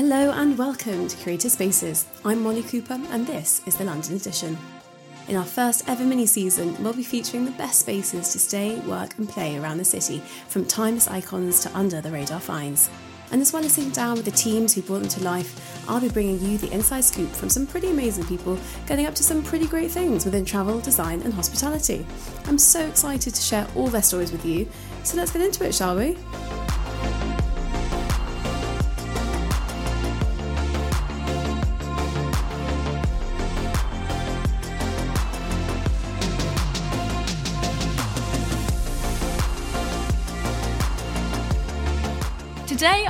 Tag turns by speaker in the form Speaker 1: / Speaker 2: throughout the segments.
Speaker 1: Hello and welcome to Curated Spaces. I'm Molly Cooper and this is the London edition. In our first ever mini season, we'll be featuring the best spaces to stay, work, and play around the city, from timeless icons to under the radar finds. And as well as sitting down with the teams who brought them to life, I'll be bringing you the inside scoop from some pretty amazing people getting up to some pretty great things within travel, design, and hospitality. I'm so excited to share all their stories with you, so let's get into it, shall we?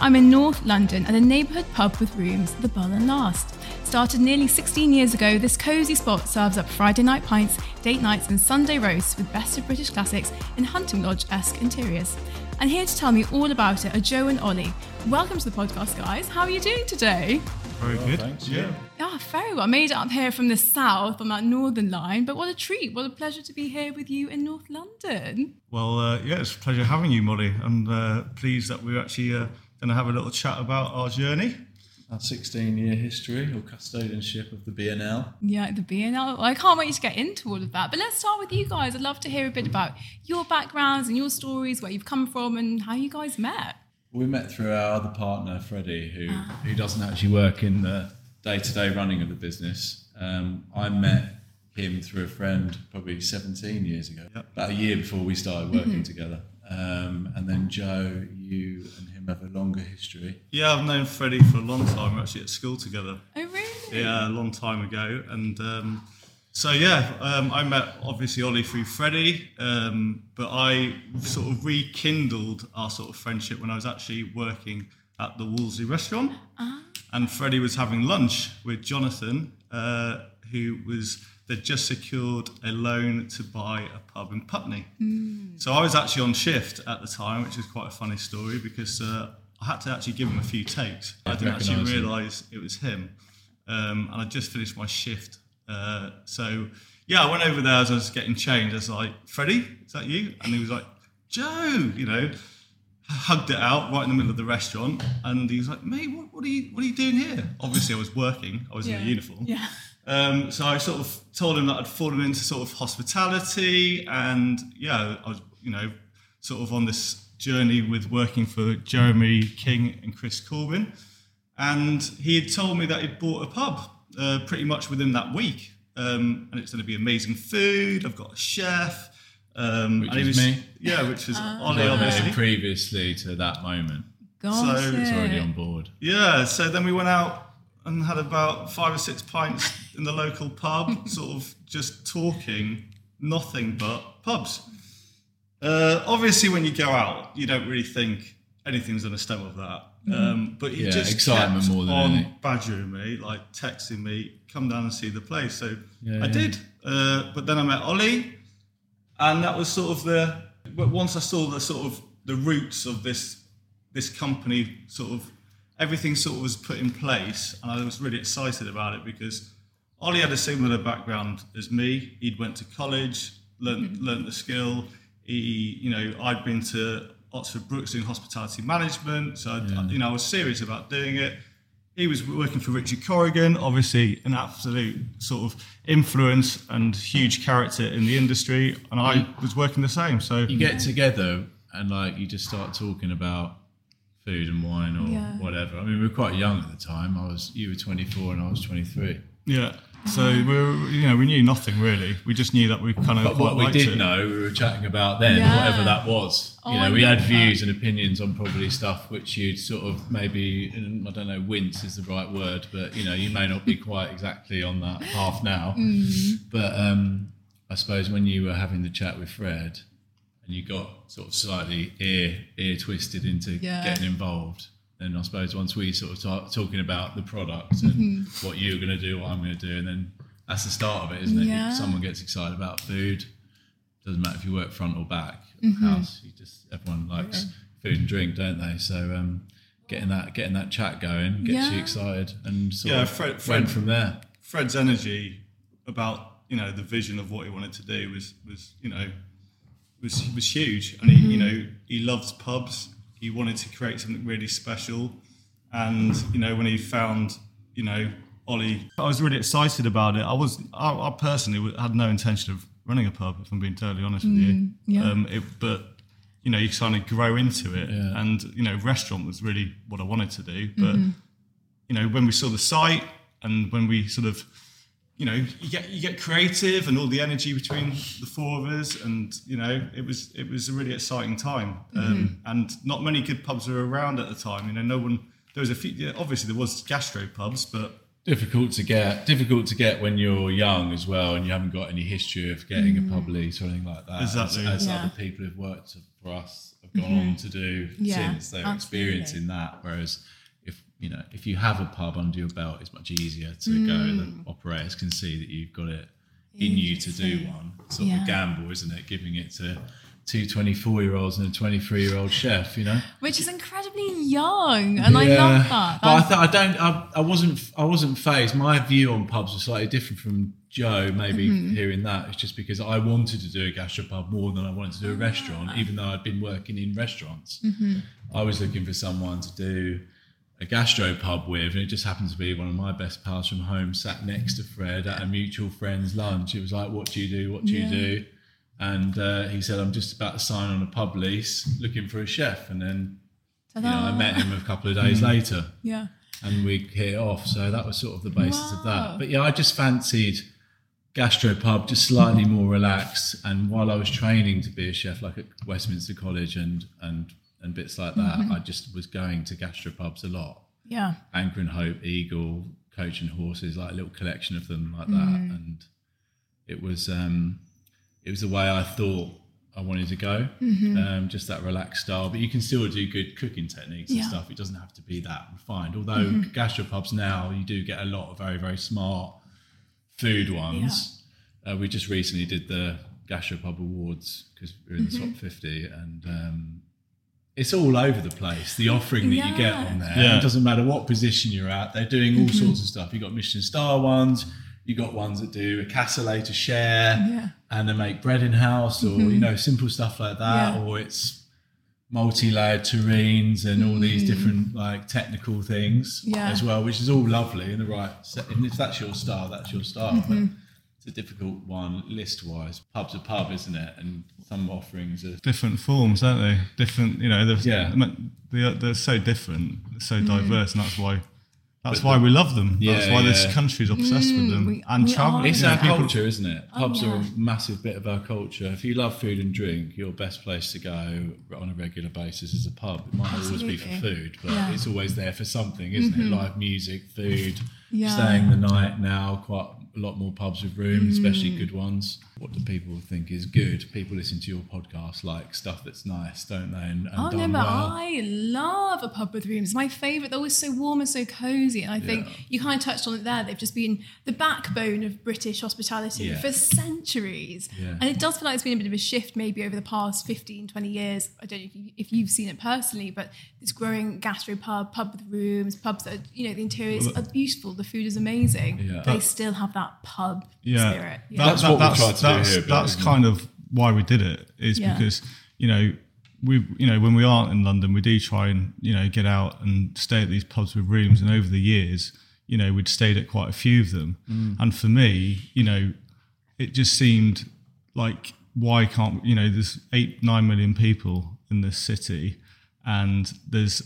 Speaker 2: I'm in North London at a neighbourhood pub with rooms, the Bull and Last. Started nearly 16 years ago, this cosy spot serves up Friday night pints, date nights, and Sunday roasts with best of British classics in hunting lodge esque interiors. And here to tell me all about it are Joe and Ollie. Welcome to the podcast, guys. How are you doing today?
Speaker 3: Very
Speaker 4: Well,
Speaker 3: good.
Speaker 4: thanks,
Speaker 3: Yeah.
Speaker 4: yeah.
Speaker 2: Ah, very well. Made it up here from the south on that northern line, but what a treat. What a pleasure to be here with you in North London.
Speaker 3: Well, uh, yeah, it's a pleasure having you, Molly. I'm uh, pleased that we're actually uh, going to have a little chat about our journey.
Speaker 4: Our 16 year history or custodianship of the BNL.
Speaker 2: Yeah, the BNL. I can't wait to get into all of that. But let's start with you guys. I'd love to hear a bit about your backgrounds and your stories, where you've come from, and how you guys met.
Speaker 4: We met through our other partner, Freddie, who, who doesn't actually work in the day to day running of the business. Um, I met him through a friend probably 17 years ago, about a year before we started working together. Um, and then Joe, you and him have a longer history.
Speaker 3: Yeah, I've known Freddie for a long time. We're actually at school together.
Speaker 2: Oh, really?
Speaker 3: Yeah, a long time ago. And um, so, yeah, um, I met obviously Ollie through Freddie, um, but I sort of rekindled our sort of friendship when I was actually working at the Wolseley restaurant. And Freddie was having lunch with Jonathan, uh, who was, they'd just secured a loan to buy a pub in Putney. So I was actually on shift at the time, which is quite a funny story because uh, I had to actually give him a few takes. I didn't actually realise it was him, um, and I just finished my shift. Uh, so yeah, I went over there as I was getting changed. I was like, "Freddie, is that you?" And he was like, "Joe," you know. Hugged it out right in the middle of the restaurant, and he was like, "Mate, what, what are you what are you doing here?" Obviously, I was working. I was in a uniform.
Speaker 2: Yeah.
Speaker 3: Um, so I sort of told him that I'd fallen into sort of hospitality, and yeah, I was, you know, sort of on this journey with working for Jeremy King and Chris Corbin. And he had told me that he'd bought a pub uh, pretty much within that week, um, and it's going to be amazing food. I've got a chef, um,
Speaker 4: Which is
Speaker 3: was,
Speaker 4: me.
Speaker 3: yeah, which was Ollie,
Speaker 4: Like,
Speaker 3: obviously.
Speaker 4: previously to that moment.
Speaker 2: Gosh,
Speaker 3: So-
Speaker 4: It's already on board.
Speaker 3: Yeah, so then we went out and had about five or six pints in the local pub, sort of just talking, nothing but pubs. Uh, obviously, when you go out, you don't really think anything's going to stem of that. Um, but he
Speaker 4: Yeah,
Speaker 3: just
Speaker 4: excitement
Speaker 3: kept
Speaker 4: more than
Speaker 3: on
Speaker 4: anything.
Speaker 3: badgering me, like texting me, come down and see the place. So
Speaker 4: Yeah,
Speaker 3: I
Speaker 4: yeah.
Speaker 3: did. Uh, but then I met Ollie, and that was sort of the. But once I saw the sort of the roots of this this company, sort of everything sort of was put in place, and I was really excited about it because Ollie had a similar background as me. He'd went to college, learned mm-hmm. learned the skill. He, you know, I'd been to Oxford Brookes doing hospitality management, so I, you know I was serious about doing it. He was working for Richard Corrigan, obviously an absolute sort of influence and huge character in the industry, and I was working the same. So
Speaker 4: you get together and like you just start talking about food and wine or
Speaker 2: Yeah.
Speaker 4: whatever. I mean, we were quite young at the time. I was you were 24 and I was 23.
Speaker 3: yeah, so we were, you know, we knew nothing really. We just knew that we kind of
Speaker 4: But what we did
Speaker 3: it.
Speaker 4: know, we were chatting about then,
Speaker 2: Yeah.
Speaker 4: whatever that was.
Speaker 2: Oh,
Speaker 4: you
Speaker 2: I
Speaker 4: know, we
Speaker 2: love
Speaker 4: had
Speaker 2: that.
Speaker 4: views and opinions on probably stuff which you'd sort of maybe, I don't know, wince is the right word, but you know, you may not be quite exactly on that path now. But um, I suppose when you were having the chat with Fred and you got sort of slightly ear ear twisted into
Speaker 2: Yeah.
Speaker 4: getting involved, And I suppose once we sort of start talking about the product and what you're going to do, what I'm going to do, and then that's the start of it, isn't it?
Speaker 2: Yeah.
Speaker 4: If someone gets excited about food, doesn't matter if you work front or back of house. You just everyone likes food and drink, don't they? So um, getting that getting that chat going gets
Speaker 2: Yeah.
Speaker 4: you excited, and sort
Speaker 3: Yeah,
Speaker 4: of
Speaker 3: Fred- Fred-
Speaker 4: went from there.
Speaker 3: Fred's energy about you know the vision of what he wanted to do was was you know was was huge, and he you know he loves pubs. He wanted to create something really special, And you know, when he found, you know, Ollie, I was really excited about it. I was, I, I personally had no intention of running a pub, if I'm being totally honest with you.
Speaker 2: Mm, yeah.
Speaker 3: Um, it, but you know, you kind of grow into it, and you know, restaurant was really what I wanted to do. But
Speaker 2: Mm-hmm.
Speaker 3: you know, when we saw the site and when we sort of you know, you get you get creative and all the energy between the four of us, and you know, it was it was a really exciting time. Um, mm-hmm. and not many good pubs were around at the time. You know, no one. There was a few. Yeah, obviously, there was gastro pubs, but
Speaker 4: difficult to get difficult to get when you're young as well and you haven't got any history of getting a mm. pub lease or anything like that
Speaker 3: Exactly.
Speaker 4: as, as
Speaker 2: Yeah.
Speaker 4: other people who've worked for us have gone mm-hmm. on to do
Speaker 2: Yeah,
Speaker 4: since they're
Speaker 2: absolutely.
Speaker 4: experiencing that whereas if you know if you have a pub under your belt it's much easier to go the operators can see that you've got it in you to do one sort of
Speaker 2: Yeah.
Speaker 4: a gamble isn't it giving it to two 24 year olds and a 23 year old chef you know
Speaker 2: Which is incredibly young, and I love that.
Speaker 4: but I
Speaker 2: That's-
Speaker 4: thought I don't. I, I wasn't. I wasn't phased. My view on pubs was slightly different from Joe. Maybe
Speaker 2: Mm-hmm.
Speaker 4: hearing that it's just because I wanted to do a gastropub more than I wanted to do a
Speaker 2: Ah.
Speaker 4: restaurant, even though I'd been working in restaurants.
Speaker 2: Mm-hmm.
Speaker 4: I was looking for someone to do a gastro pub with, and it just happened to be one of my best pals from home sat next to Fred at a mutual friend's lunch. It was like, "What do you do? What do
Speaker 2: Yeah.
Speaker 4: you do?" And uh, he said, "I'm just about to sign on a pub lease, looking for a chef." And then you know, I met him a couple of days later
Speaker 2: Yeah.
Speaker 4: and we hit off. So that was sort of the basis of that. But yeah, I just fancied gastropub, just slightly more relaxed. And while I was training to be a chef, like at Westminster College and and and bits like that,
Speaker 2: Mm-hmm.
Speaker 4: I just was going to gastropubs a lot.
Speaker 2: Yeah.
Speaker 4: Anchor and Hope, Eagle, Coach and Horses, like a little collection of them like
Speaker 2: Mm-hmm.
Speaker 4: that. And it was um, it was the way I thought I wanted to go,
Speaker 2: Mm-hmm.
Speaker 4: um, just that relaxed style. But you can still do good cooking techniques and
Speaker 2: Yeah. Mm-hmm.
Speaker 4: stuff. It doesn't have to be that refined. Although gastropubs now, you do get a lot of very very smart food ones. Uh, we just recently did the gastropub awards because we we're in the
Speaker 2: Mm-hmm.
Speaker 4: top fifty, and um, it's all over the place. The offering that you get on there.
Speaker 3: Yeah.
Speaker 4: It doesn't matter what position you're at. They're doing all mm-hmm. sorts of stuff. You have got Michelin star ones. You got ones that do a cassoulet to share,
Speaker 2: Yeah.
Speaker 4: and they make bread in house, or you mm-hmm. know, simple stuff like that,
Speaker 2: Yeah.
Speaker 4: or it's multi-layered terrines and all these mm. different like technical things
Speaker 2: Yeah.
Speaker 4: as well, which is all lovely in the right. set. And if that's your style, that's your style. But mm-hmm. It's a difficult one list-wise. Pub's a pub, isn't it? And some offerings are
Speaker 3: different forms, aren't they? Different, you know. They're,
Speaker 4: Yeah.
Speaker 3: they're, they're so different, so
Speaker 2: Mm.
Speaker 3: diverse, and that's why. That's
Speaker 4: But
Speaker 3: why
Speaker 4: the-
Speaker 3: we love them. that's
Speaker 4: Yeah,
Speaker 3: why this
Speaker 4: yeah.
Speaker 3: country's obsessed with them
Speaker 2: Mm, we-
Speaker 3: and
Speaker 2: we
Speaker 3: travel.
Speaker 2: are.
Speaker 4: It's
Speaker 3: you know,
Speaker 4: our
Speaker 3: people-
Speaker 4: culture, isn't it? Pubs are
Speaker 2: yeah.
Speaker 4: a massive bit of our culture. If you love food and drink, your best place to go on a regular basis is a pub. It might always be for food, but
Speaker 2: Yeah.
Speaker 4: it's always there for something, isn't it? Live music, food,
Speaker 2: Yeah.
Speaker 4: staying the night now. Quite a lot more pubs with rooms,
Speaker 2: Mm.
Speaker 4: especially good ones. What do people think is good? People listen to your podcast like stuff that's nice, don't they? And, and
Speaker 2: Oh no, but
Speaker 4: well.
Speaker 2: I love a pub with rooms. My favourite. They're always so warm and so cosy. And I think
Speaker 4: Yeah.
Speaker 2: you kind of touched on it there. They've just been the backbone of British hospitality
Speaker 4: Yeah.
Speaker 2: for centuries.
Speaker 4: Yeah.
Speaker 2: And it does feel like it's been a bit of a shift maybe over the past 15, 20 years. I don't know if, you, if you've seen it personally, but this growing gastro pub, pub with rooms, pubs that, are, you know, the interiors are beautiful. The food is amazing. They still have that pub
Speaker 3: yeah,
Speaker 2: spirit.
Speaker 3: That-
Speaker 4: That's
Speaker 3: that-
Speaker 4: what we tried to do here a bit,
Speaker 3: That's kind of why we did it. Is
Speaker 2: Yeah.
Speaker 3: because you know we you know when we aren't in London, we do try and you know get out and stay at these pubs with rooms. And over the years, you know, we'd stayed at quite a few of them.
Speaker 4: Mm.
Speaker 3: And for me, you know, it just seemed like why can't you know there's eight nine million people in this city, and there's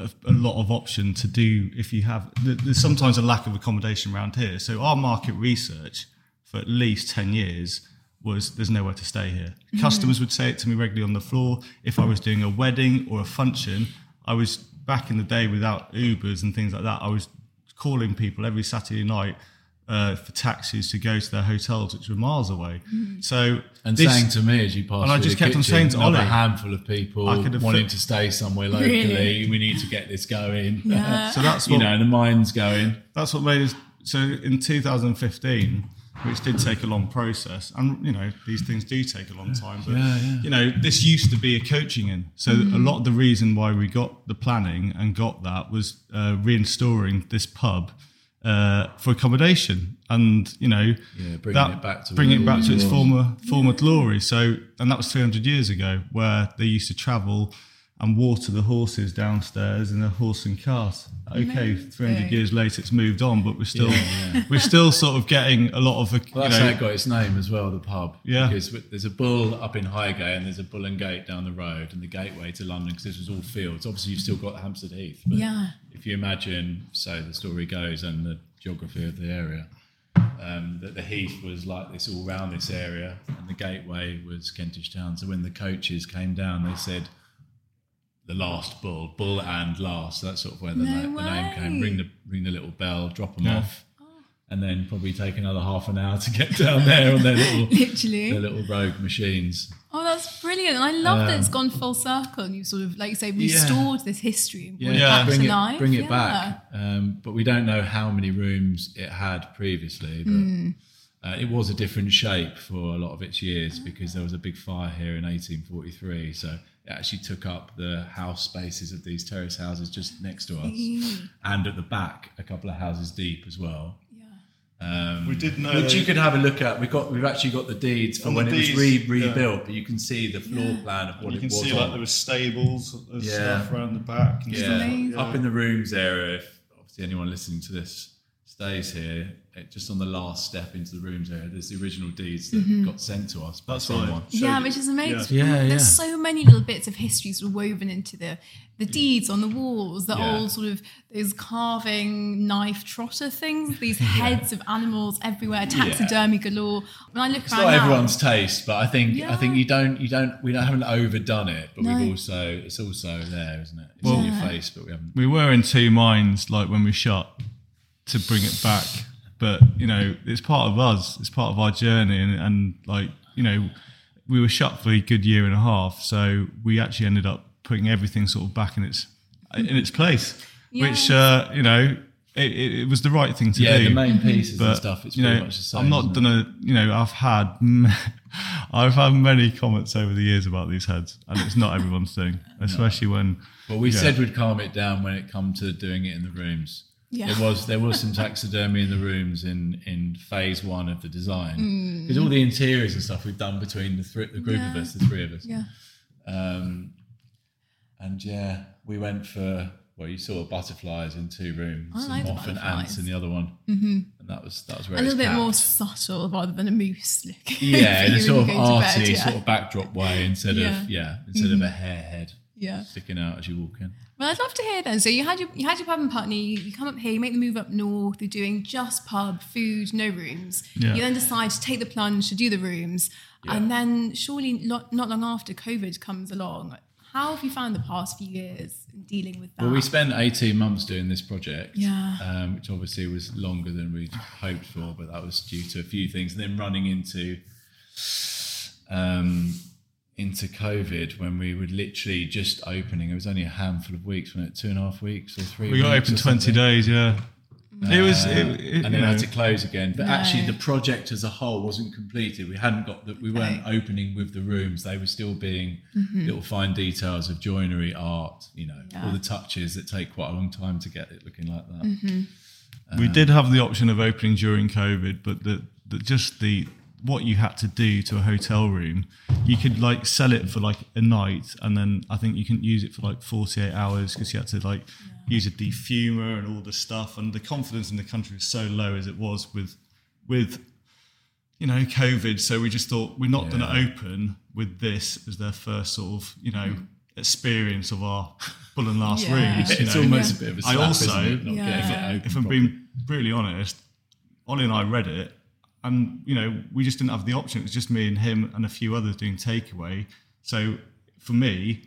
Speaker 3: a, a lot of option to do if you have there's sometimes a lack of accommodation around here. So our market research for at least 10 years was there's nowhere to stay here. Mm-hmm. Customers would say it to me regularly on the floor. If i was doing a wedding or a function i was back in the day without ubers and things like that i was calling people every saturday night uh, for taxis to go to their hotels which were miles away so
Speaker 4: And
Speaker 3: this-
Speaker 4: saying to me as you passed,
Speaker 3: And I just
Speaker 4: the
Speaker 3: kept on saying to
Speaker 4: another
Speaker 3: a
Speaker 4: handful of people
Speaker 3: I could
Speaker 4: wanting
Speaker 3: fit-
Speaker 4: to stay somewhere locally.
Speaker 2: Really?
Speaker 4: We need to get this going.
Speaker 2: Yeah.
Speaker 3: so that's
Speaker 4: you know, the mind's going.
Speaker 3: that's what made us so in 2015 which did take a long process and you know these things do take a long time but
Speaker 4: Yeah, yeah.
Speaker 3: you know this used to be a coaching in so a lot of the reason why we got the planning and got that was uh, reinstalling this pub uh, for accommodation and you know
Speaker 4: Yeah, bringing
Speaker 3: that,
Speaker 4: it back to
Speaker 3: bringing it back to its
Speaker 4: was.
Speaker 3: former former glory so and that was 300 years ago where they used to travel and water the horses downstairs in a horse and cart. Okay, 300 years later, it's moved on, but we're still we're still sort of getting a lot of.
Speaker 4: Well,
Speaker 3: you
Speaker 4: that's
Speaker 3: know,
Speaker 4: how it got its name as well, the pub.
Speaker 3: Yeah.
Speaker 4: Because there's a bull up in Highgate and there's a bull and gate down the road and the gateway to London because this was all fields. Obviously, you've still got Hampstead Heath. But
Speaker 2: Yeah.
Speaker 4: If you imagine, so the story goes and the geography of the area, um, that the Heath was like this all round this area and the gateway was Kentish Town. So when the coaches came down, they said, the last bull, bull and last. So that's sort of where the,
Speaker 2: No
Speaker 4: na- the name came. Ring the ring the little bell, drop them
Speaker 3: Yeah.
Speaker 4: off, and then probably take another half an hour to get down there on their little
Speaker 2: Literally.
Speaker 4: their little rogue machines.
Speaker 2: Oh, that's brilliant. And I love that it's gone full circle and you sort of, like you say, restored this history and brought it back
Speaker 4: bring
Speaker 2: to
Speaker 4: it
Speaker 2: life.
Speaker 4: bring it
Speaker 2: Yeah.
Speaker 4: back. Um, but we don't know how many rooms it had previously. But
Speaker 2: Hmm.
Speaker 4: uh, it was a different shape for a lot of its years because there was a big fire here in 1843. So it actually took up the house spaces of these terrace houses just next to us, and at the back, a couple of houses deep as well. Um,
Speaker 3: We did know
Speaker 4: which you could have a look at. We got we've actually got the deeds for
Speaker 3: On the
Speaker 4: when it was
Speaker 3: deeds,
Speaker 4: re-
Speaker 3: yeah.
Speaker 4: rebuilt, but you can see the floor plan of what
Speaker 3: you
Speaker 4: it
Speaker 3: can
Speaker 4: was.
Speaker 3: see
Speaker 4: on.
Speaker 3: like there were stables and
Speaker 4: Yeah.
Speaker 3: stuff around the back and
Speaker 4: Yeah,
Speaker 3: stuff.
Speaker 2: amazing.
Speaker 4: up in the rooms area. If obviously anyone listening to this stays here, it, Uh, just on the last step into the rooms area, there's the original deeds that mm-hmm. got sent to us by
Speaker 3: That's right.
Speaker 4: someone.
Speaker 2: Yeah,
Speaker 3: So-
Speaker 2: which is amazing.
Speaker 4: Yeah. Yeah,
Speaker 2: There's
Speaker 4: yeah.
Speaker 2: so many little bits of history sort of woven into the the deeds on the walls, the
Speaker 4: Yeah.
Speaker 2: old sort of those carving knife trotter things, these heads of animals everywhere, taxidermy galore. When I look
Speaker 4: It's
Speaker 2: around
Speaker 4: not
Speaker 2: now,
Speaker 4: everyone's taste, but I think I think you don't you don't we don't, haven't overdone it, but
Speaker 2: No.
Speaker 4: we've also it's also there, isn't it? It's
Speaker 3: Well-
Speaker 4: in your face, but we haven't.
Speaker 3: we were in two minds like when we shot to bring it back but you know it's part of us it's part of our journey and, and like you know we were shut for a good year and a half so we actually ended up putting everything sort of back in its in its place which uh, you know it, it, it was the right thing to
Speaker 4: Yeah,
Speaker 3: do Yeah,
Speaker 4: the main pieces and stuff. It's
Speaker 3: you
Speaker 4: pretty much the same.
Speaker 3: I'm not
Speaker 4: isn't it?
Speaker 3: gonna, you know, I've had, I've had many comments over the years about these heads, and it's not everyone's thing, especially when
Speaker 4: Well, we
Speaker 3: Yeah.
Speaker 4: said we'd calm it down when it come to doing it in the rooms.
Speaker 2: Yeah.
Speaker 4: There was there was some taxidermy in the rooms in in phase one of the design
Speaker 2: Mm.
Speaker 4: because all the interiors and stuff we've done between the thr the group of us, the three of us.
Speaker 2: Yeah.
Speaker 4: Um, and yeah, we went for well, you saw butterflies in two rooms,
Speaker 2: I
Speaker 4: and moth and ants in the other one, mm-hmm. and that was that was
Speaker 2: A little bit more subtle rather than a moose look.
Speaker 4: Yeah, in a sort of
Speaker 2: when you go to
Speaker 4: arty,
Speaker 2: bed, yeah.
Speaker 4: sort of backdrop way instead
Speaker 2: Yeah. Mm-hmm.
Speaker 4: of yeah, instead of a hare head
Speaker 2: Yeah.
Speaker 4: sticking out as you walk in.
Speaker 2: Well, I'd love to hear then. So you had your you had your pub in Putney. You come up here, you make the move up north. You're doing just pub, food, no rooms.
Speaker 3: Yeah.
Speaker 2: You then decide to take the plunge to do the rooms, and then surely lo- not long after COVID comes along. How have you found the past few years in dealing with that?
Speaker 4: Well, we spent 18 months doing this project,
Speaker 2: Yeah.
Speaker 4: um, which obviously was longer than we'd hoped for, but that was due to a few things. And then running into um, into COVID when we were literally just opening. It was only a handful of weeks, wasn't it? Two and a half weeks or three
Speaker 3: we got open 20 days, yeah. It was, it,
Speaker 4: Uh,
Speaker 3: it,
Speaker 4: and then
Speaker 3: know,
Speaker 4: had to close again. But
Speaker 2: No.
Speaker 4: actually, the project as a whole wasn't completed. We hadn't got that. We weren't
Speaker 2: Okay.
Speaker 4: opening with the rooms. They were still being
Speaker 2: Mm-hmm.
Speaker 4: little fine details of joinery, art. You know, all the touches that take quite a long time to get it looking like that.
Speaker 2: Mm-hmm.
Speaker 3: we did have the option of opening during COVID, but the, the just the what you had to do to a hotel room, you could like sell it for like a night, and then I think you couldn't use it for like forty eight hours because you had to like use a defumer and all the stuff, and the confidence in the country was so low as it was with with you know COVID. So we just thought we're not going to open with this as their first sort of you know mm. experience of our bull and last
Speaker 2: Yeah.
Speaker 3: rooms. you
Speaker 4: It's
Speaker 3: know.
Speaker 4: almost a bit of a
Speaker 3: I
Speaker 4: slap,
Speaker 3: also-
Speaker 4: isn't it, not
Speaker 2: Yeah.
Speaker 4: getting it open
Speaker 3: if I'm
Speaker 4: properly.
Speaker 3: being brutally honest, Ollie and I read it, and you know we just didn't have the option. It was just me and him and a few others doing takeaway. So for me,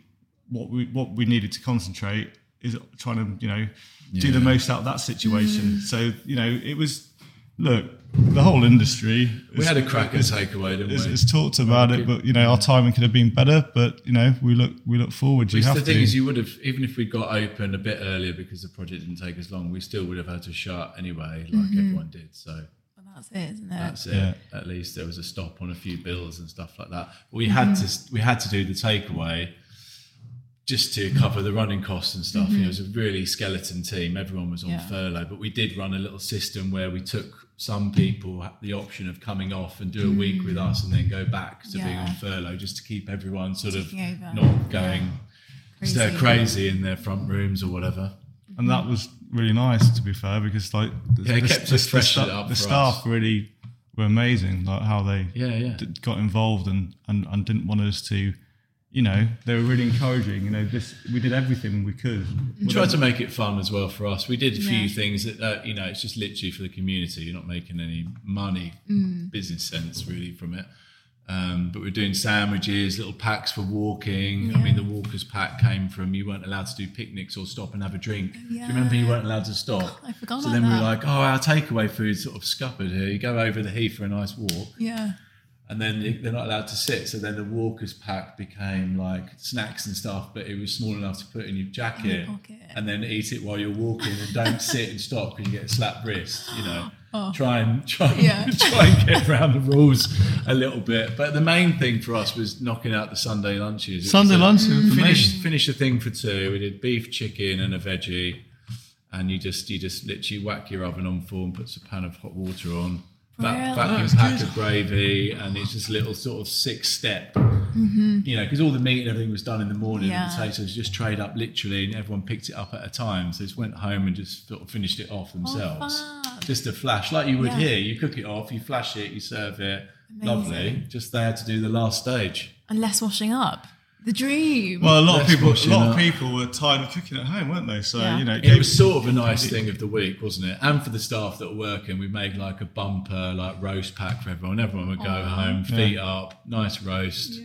Speaker 3: what we what we needed to concentrate is trying to you know do the most out of that situation. Mm. So you know it was look the whole industry.
Speaker 4: we
Speaker 3: is-
Speaker 4: had a crack at takeaway, didn't
Speaker 3: is,
Speaker 4: we?
Speaker 3: is talked about it, but you know our timing could have been better. But you know we look we look forward. You
Speaker 4: Which
Speaker 3: have
Speaker 4: the thing
Speaker 3: to.
Speaker 4: is, you would have even if we got open a bit earlier because the project didn't take as long, we still would have had to shut anyway, like mm-hmm. everyone did. So
Speaker 2: Well, that's it, isn't it?
Speaker 4: that's it.
Speaker 3: Yeah.
Speaker 4: At least there was a stop on a few bills and stuff like that. We had hmm. to we had to do the takeaway just to cover the running costs and stuff. You know, it mm-hmm. was a really skeleton team. Everyone was on
Speaker 2: Yeah.
Speaker 4: furlough, but we did run a little system where we took some people the option of coming off and do a week with mm. us and then go back to being on furlough just to keep everyone sort of
Speaker 2: over.
Speaker 4: not going
Speaker 2: Crazy.
Speaker 4: they're crazy in their front rooms or whatever. Mm-hmm.
Speaker 3: and that was really nice to be fair because like the,
Speaker 4: Yeah,
Speaker 3: the,
Speaker 4: kept
Speaker 3: the,
Speaker 4: us freshened
Speaker 3: sta-
Speaker 4: up
Speaker 3: the staff
Speaker 4: us.
Speaker 3: really were amazing like how they
Speaker 4: Yeah, yeah.
Speaker 3: d- got involved and, and and didn't want us to you know they were really encouraging you know this we did everything we could
Speaker 4: We tried to make it fun as well for us. We did a few
Speaker 2: Yeah.
Speaker 4: things that, uh, you know, it's just literally for the community. You're not making any money,
Speaker 2: Mm.
Speaker 4: business sense really from it. Um, but we're doing sandwiches, little packs for walking. I mean, the walkers pack came from you weren't allowed to do picnics or stop and have a drink. Do you remember you weren't allowed to stop?
Speaker 2: I forgot
Speaker 4: So then we were like, oh, our takeaway food's sort of scuppered here. You go over the heath for a nice walk,
Speaker 2: Yeah.
Speaker 4: and then they- they're not allowed to sit. So then the walkers pack became like snacks and stuff, but it was small enough to put in your jacket,
Speaker 2: pocket.
Speaker 4: and then eat it while you're walking, and don't sit and stop because you get a slap wrist. You know,
Speaker 2: Oh.
Speaker 4: try and try and,
Speaker 2: Yeah.
Speaker 4: try and get around the rules a little bit. But the main thing for us was knocking out the Sunday lunches. It was
Speaker 3: Sunday
Speaker 4: a-
Speaker 3: lunches,
Speaker 4: Finish finish the thing for two. We did beef, chicken, and a veggie. And you just you just literally whack your oven on full and puts a pan of hot water on. That vacuum
Speaker 3: That's
Speaker 4: pack
Speaker 3: good.
Speaker 4: of gravy, and it's just a little sort of six step.
Speaker 2: Mm-hmm.
Speaker 4: You know, because all the meat and everything was done in the morning,
Speaker 2: Yeah.
Speaker 4: and the potatoes just trayed up literally, and everyone picked it up at a time. So just went home and just sort of finished it off themselves.
Speaker 2: Oh,
Speaker 4: just a flash, like you would
Speaker 2: Yeah.
Speaker 4: here. You cook it off, you flash it, you serve it. Lovely. Just there to do the last stage.
Speaker 2: And less washing up. The dream.
Speaker 3: well a lot of people a
Speaker 4: it
Speaker 3: lot of people were tired of cooking at home weren't they so
Speaker 2: Yeah.
Speaker 3: you know
Speaker 4: It was sort of a nice thing of the week, wasn't it? And for the staff that were working, we made like a bumper, like roast pack for everyone. Everyone would go home, feet up, nice roast.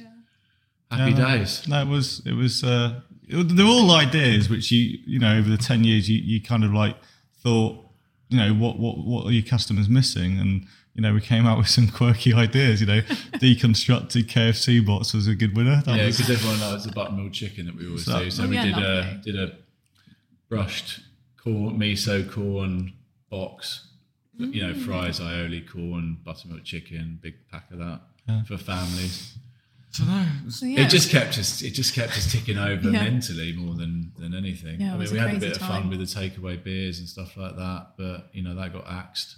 Speaker 4: Happy
Speaker 3: no,
Speaker 4: days.
Speaker 3: No, it was it was uh, it, they're all ideas which you you know over the ten years you, you kind of like thought you know what what what are your customers missing and you know we came out with some quirky ideas you know deconstructed KFC bots was a good winner that
Speaker 4: Yeah,
Speaker 3: was,
Speaker 4: because everyone knows the buttermilk chicken that we always
Speaker 3: So-
Speaker 4: do. So
Speaker 2: Oh,
Speaker 4: we
Speaker 2: yeah,
Speaker 4: did a
Speaker 2: lovely.
Speaker 4: did a brushed corn, miso corn box. You know, fries, aioli, corn, buttermilk chicken, big pack of that for families.
Speaker 3: So no, it was-
Speaker 2: So, yeah.
Speaker 4: It just kept us. It just kept us ticking over
Speaker 2: Yeah.
Speaker 4: mentally more than than anything.
Speaker 2: Yeah,
Speaker 4: I
Speaker 2: was
Speaker 4: mean,
Speaker 2: a
Speaker 4: we had a
Speaker 2: crazy
Speaker 4: bit of fun with the takeaway beers and stuff like that, but you know that got axed.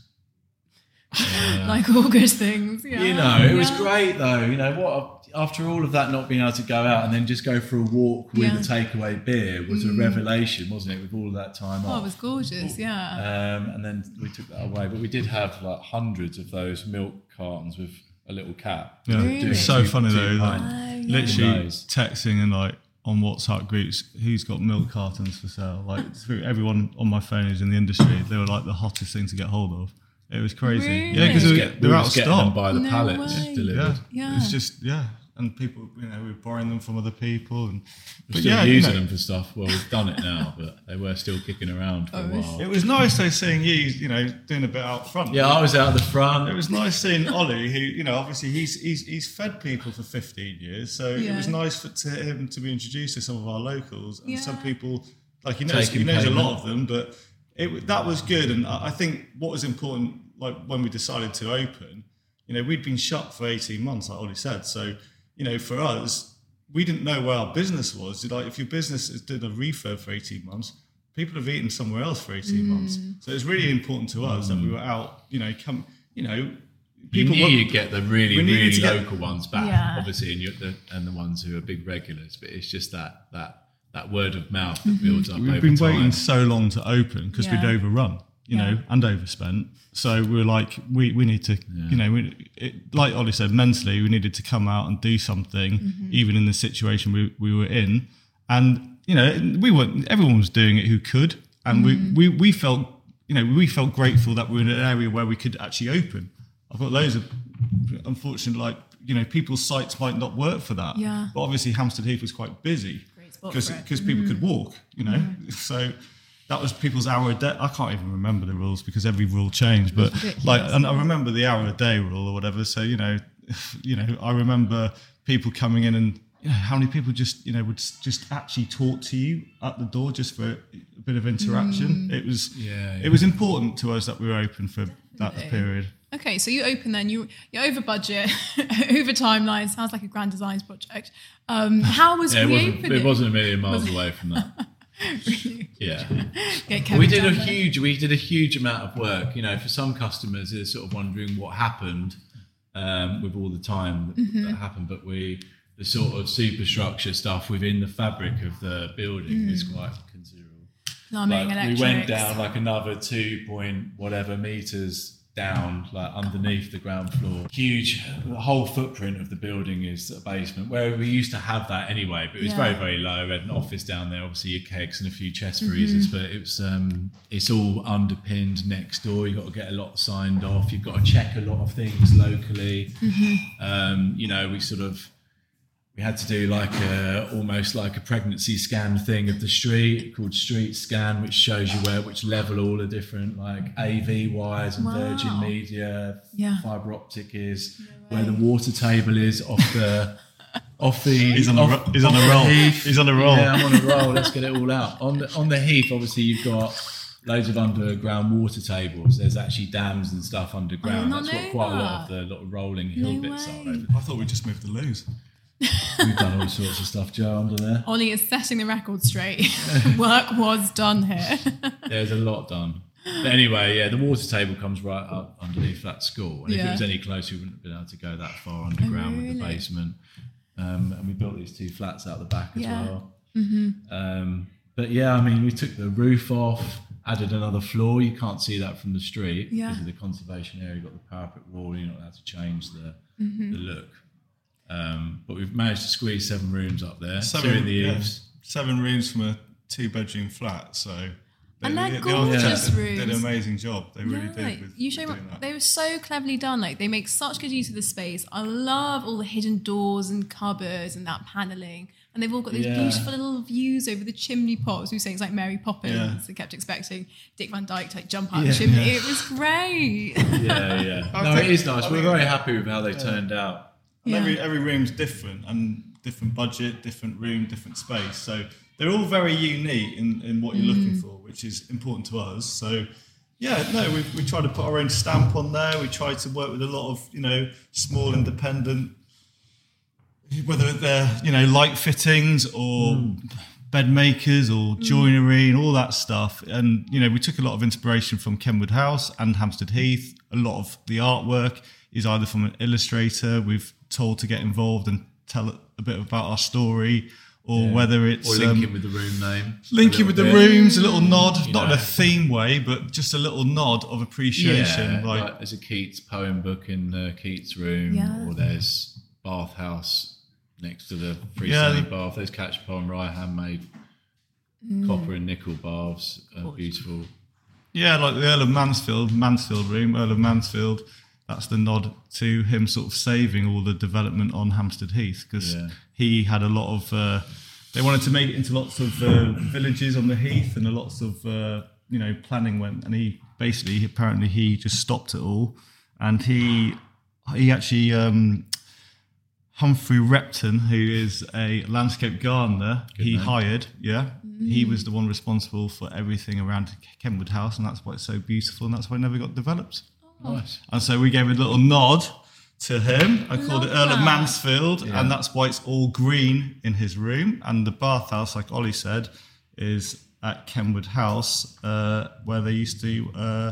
Speaker 2: like all good things. Yeah.
Speaker 4: You know, it was great though. You know what? After all of that, not being able to go out and then just go for a walk with
Speaker 2: Yeah. Mm.
Speaker 4: a takeaway beer was a revelation, wasn't it? With all of that time
Speaker 2: Oh,
Speaker 4: off.
Speaker 2: it was gorgeous. Yeah.
Speaker 4: Um, and then we took that away, but we did have like hundreds of those milk cartons with a little cat.
Speaker 3: yeah,
Speaker 2: Really?
Speaker 3: it's so
Speaker 4: Two-
Speaker 3: funny
Speaker 4: two
Speaker 3: though like.
Speaker 2: Oh, yeah.
Speaker 3: literally texting and like on WhatsApp groups who's got milk cartons for sale like through everyone on my phone who's in the industry they were like the hottest thing to get hold of it was crazy
Speaker 2: Really?
Speaker 3: yeah because
Speaker 4: We
Speaker 3: they
Speaker 4: was get-
Speaker 3: they're out of
Speaker 4: getting them
Speaker 3: stock
Speaker 4: by the
Speaker 2: No
Speaker 4: pallets
Speaker 2: way.
Speaker 4: delivered.
Speaker 3: Yeah,
Speaker 2: Yeah.
Speaker 3: it's just yeah, and people, you know, we're borrowing them from other people, and
Speaker 4: We're
Speaker 3: but
Speaker 4: still
Speaker 3: yeah, you
Speaker 4: using
Speaker 3: know,
Speaker 4: them for stuff. Well, we've done it now, but they were still kicking around for a
Speaker 2: Oh,
Speaker 4: while.
Speaker 3: It was nice though seeing you, you know, doing a bit out front.
Speaker 4: Yeah, I was out at the front.
Speaker 3: It was nice seeing Ollie, who you know, obviously he's he's, he's fed people for 15 years, so it was nice for to him to be introduced to some of our locals, and some people like he knows
Speaker 4: Taking
Speaker 3: he knows a lot of them, but it that was good, and I I think what was important, like when we decided to open, you know, we'd been shut for 18 months, like Ollie said, so you know, for us, we didn't know where our business was. Like if your business is doing a refurb for 18 months. People have eaten somewhere else for 18 mm. months. So it's really important to us that we were out, you know, come, you know,
Speaker 4: you
Speaker 3: people
Speaker 4: knew you'd get the really, really
Speaker 3: to get-
Speaker 4: local ones back,
Speaker 2: Yeah.
Speaker 4: obviously, and, you the, and the ones who are big regulars. But it's just that that that word of mouth that builds up
Speaker 3: We've
Speaker 4: over
Speaker 3: been
Speaker 4: time.
Speaker 3: waiting so long to open because
Speaker 2: Yeah.
Speaker 3: we'd overrun, you
Speaker 2: Yeah.
Speaker 3: know, and overspent. So we were like, we, we need to, you know, we, it, like Ollie said, mentally, we needed to come out and do something,
Speaker 2: Mm-hmm.
Speaker 3: even in the situation we, we were in. And, you know, we weren't, everyone was doing it who could. And
Speaker 2: Mm-hmm.
Speaker 3: we, we, we felt, you know, we felt grateful that we were in an area where we could actually open. I've got loads of, unfortunately, like, you know, people's sites might not work for that.
Speaker 2: Yeah.
Speaker 3: But obviously, Hampstead Heath was quite busy because
Speaker 2: for it.
Speaker 3: because people could walk, you know. So that was people's hour a day. I can't even remember the rules because every rule changed. But like, and I remember the hour a day rule or whatever. So you know, you know, I remember people coming in and. You know, how many people just you know would just actually talk to you at the door just for a bit of interaction? It was
Speaker 4: Yeah, yeah.
Speaker 3: it was important to us that we were open for that period.
Speaker 2: Okay, so you open then you you're over budget, over timeline. Sounds like a grand designs project. Um, how was
Speaker 4: yeah, it wasn't,
Speaker 2: reopening?
Speaker 4: it wasn't a million miles away from that. Yeah. We did a huge we did a huge amount of work you know for some customers they're sort of wondering what happened um, with all the time that,
Speaker 2: Mm-hmm.
Speaker 4: that happened but we the sort of superstructure stuff within the fabric of the building is
Speaker 2: Mm.
Speaker 4: quite considerable.
Speaker 2: Plumbing,
Speaker 4: Like, we went down like another two point whatever meters down, like underneath the ground floor. Huge, the whole footprint of the building is a basement. Where we used to have that anyway, but it was
Speaker 2: Yeah.
Speaker 4: very, very low. We had an office down there, obviously your kegs and a few chest freezers,
Speaker 2: Mm-hmm.
Speaker 4: but it was um, it's all underpinned next door. You've got to get a lot signed off. You've got to check a lot of things locally.
Speaker 2: Mm-hmm.
Speaker 4: Um, you know, we sort of we had to do like a almost like a pregnancy scan thing of the street called street scan which shows you where which level all the different like av wires and virgin media
Speaker 2: Yeah.
Speaker 4: fiber optic is where the water table is off the off the
Speaker 3: He's on
Speaker 4: off-
Speaker 3: ro- he's on
Speaker 4: off
Speaker 3: a
Speaker 4: the
Speaker 3: roll.
Speaker 4: heath.
Speaker 3: He's on a roll.
Speaker 4: yeah i'm on a roll let's get it all out on the on the heath obviously you've got loads of underground water tables there's actually dams and stuff underground oh,
Speaker 2: not
Speaker 4: that's what
Speaker 2: know
Speaker 4: quite a lot of the lot of rolling hill
Speaker 2: No
Speaker 4: bits
Speaker 2: way.
Speaker 4: are over
Speaker 3: I thought we just moved the loos.
Speaker 4: We've done all sorts of stuff, Joe, under there.
Speaker 2: Ollie is setting the record straight. Work was done here.
Speaker 4: There's a lot done. But anyway, yeah, the water table comes right up underneath that school. And if it was any closer, we wouldn't have been able to go that far underground with the basement. Um, and we built these two flats out the back as
Speaker 2: Yeah.
Speaker 4: well. Um, but yeah, I mean, we took the roof off, added another floor. You can't see that from the street
Speaker 2: Yeah.
Speaker 4: because of the conservation area. You've got the parapet wall. You're not allowed to change the,
Speaker 2: Mm-hmm.
Speaker 4: the look. Um, but we've managed to squeeze seven rooms up there.
Speaker 3: Seven,
Speaker 4: two in the
Speaker 3: yeah,
Speaker 4: eaves.
Speaker 3: seven rooms from a two bedroom flat. So they,
Speaker 2: And they're
Speaker 3: the
Speaker 2: gorgeous
Speaker 3: architects did an amazing job. They really
Speaker 2: Yeah,
Speaker 3: did. With,
Speaker 2: you
Speaker 3: with
Speaker 2: show
Speaker 3: doing that.
Speaker 2: they were so cleverly done. Like they make such good use of the space. I love all the hidden doors and cupboards and that paneling. And they've all got these
Speaker 4: Yeah.
Speaker 2: beautiful little views over the chimney pots. We were saying it's like Mary Poppins.
Speaker 3: Yeah.
Speaker 2: They kept expecting Dick Van Dyke to like jump out
Speaker 4: Yeah.
Speaker 2: the chimney.
Speaker 3: Yeah.
Speaker 2: It was great.
Speaker 4: yeah, yeah. No,
Speaker 3: think-
Speaker 4: it is nice.
Speaker 3: I
Speaker 4: We're
Speaker 3: think-
Speaker 4: very happy with how they turned out.
Speaker 3: And
Speaker 2: Yeah.
Speaker 3: every every room's different and different budget, different room, different space. So they're all very unique in, in what you're looking
Speaker 2: Mm.
Speaker 3: for, which is important to us. So yeah, no, we we try to put our own stamp on there. We try to work with a lot of you know small independent, whether they're you know light fittings or. Bed makers or joinery and all that stuff, and you know we took a lot of inspiration from Kenwood House and Hampstead Heath. A lot of the artwork is either from an illustrator we've told to get involved and tell a bit about our story, or whether it's
Speaker 4: Or linking
Speaker 3: um,
Speaker 4: with the room name.
Speaker 3: linking
Speaker 4: a
Speaker 3: with the
Speaker 4: bit.
Speaker 3: rooms, a little nod,
Speaker 4: You
Speaker 3: not in a theme way, but just a little nod of appreciation.
Speaker 4: Yeah,
Speaker 3: like,
Speaker 4: like, there's a Keats poem book in the Keats room,
Speaker 2: Yeah.
Speaker 4: or there's Bath House next to the
Speaker 3: Yeah.
Speaker 4: freestanding bath. There's Catchpole and Rye handmade copper and nickel baths, uh, beautiful.
Speaker 3: Yeah, like the Earl of Mansfield, Mansfield room, Earl of Mansfield. That's the nod to him sort of saving all the development on Hampstead Heath because
Speaker 4: Yeah.
Speaker 3: he had a lot of. Uh, they wanted to make it into lots of uh, villages on the heath, and a lots of uh, you know planning went. And he basically, apparently, he just stopped it all, and he he actually. Um, Humphry Repton, who is a landscape gardener, he
Speaker 4: man.
Speaker 3: hired. Yeah, he was the one responsible for everything around Kenwood House, and that's why it's so beautiful, and that's why it never got developed.
Speaker 4: Nice.
Speaker 3: And so we gave a little nod to him. I called it
Speaker 2: Love
Speaker 3: Earl of
Speaker 2: that.
Speaker 3: Mansfield,
Speaker 4: Yeah.
Speaker 3: and that's why it's all green in his room. And the bathhouse, like Ollie said, is at Kenwood House, uh, where they used to uh,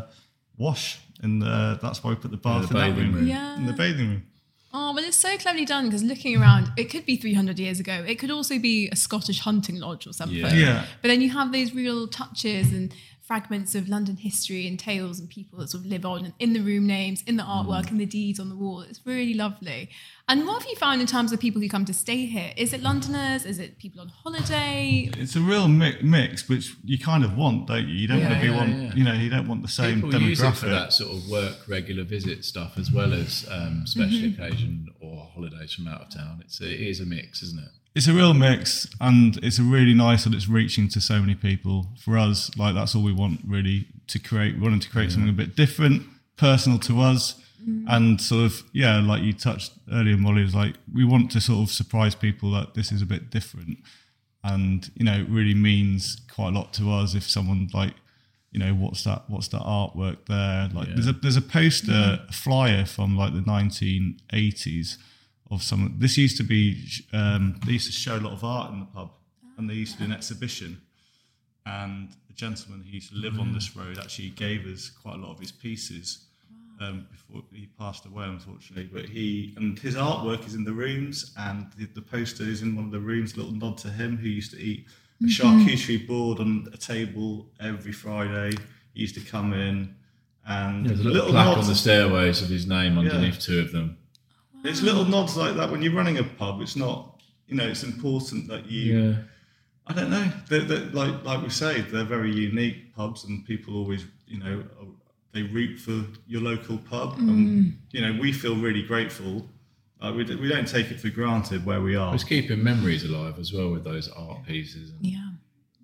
Speaker 3: wash. In the, that's why we put the bath
Speaker 4: the
Speaker 3: in that
Speaker 4: bathing
Speaker 3: room.
Speaker 4: room.
Speaker 2: Yeah.
Speaker 3: In the bathing room.
Speaker 2: Oh, well, it's so cleverly done because looking around, it could be 300 years ago. It could also be a Scottish hunting lodge or something.
Speaker 4: Yeah.
Speaker 3: Yeah.
Speaker 2: But then you have these real touches and fragments of London history and tales and people that sort of live on in the room names, in the artwork, in the deeds on the wall. It's really lovely. And what have you found in terms of people who come to stay here? Is it Londoners? Is it people on holiday?
Speaker 3: It's a real mi- mix, which you kind of want, don't you? You don't want
Speaker 4: Yeah,
Speaker 3: to be
Speaker 4: yeah,
Speaker 3: one,
Speaker 4: yeah.
Speaker 3: you know, you don't want the same
Speaker 4: People use it for that sort of work, regular visit stuff, as well as um, special
Speaker 2: Mm-hmm.
Speaker 4: occasion or holidays from out of town. It's a, it is a mix, isn't it?
Speaker 3: It's a real mix, and it's a really nice that it's reaching to so many people. For us, like that's all we want really to create. We wanted to create something a bit different, personal to us, mm-hmm. and sort of yeah, like you touched earlier, Molly was like we want to sort of surprise people that this is a bit different, and you know it really means quite a lot to us if someone like you know what's that what's that artwork there? Like there's a there's a poster a flyer from like the 1980s of some this used to be um, they used to show a lot of art in the pub and they used to do an exhibition and a gentleman who used to live on this road actually gave us quite a lot of his pieces um, before he passed away, unfortunately. But he and his artwork is in the rooms, and the, the poster is in one of the rooms. Little nod to him, who used to eat a charcuterie board on a table every Friday. He used to come in, and
Speaker 4: There's a little, plaque on the stairways of his name underneath two of them.
Speaker 3: It's little nods like that when you're running a pub. It's not, you know, it's important that you.
Speaker 4: Yeah.
Speaker 3: I don't know. They're, they're, like like we say, they're very unique pubs, and people always, you know, they root for your local pub, and you know, we feel really grateful. Uh, we, we don't take it for granted where we are.
Speaker 4: It's keeping memories alive as well with those art pieces. And
Speaker 2: Yeah.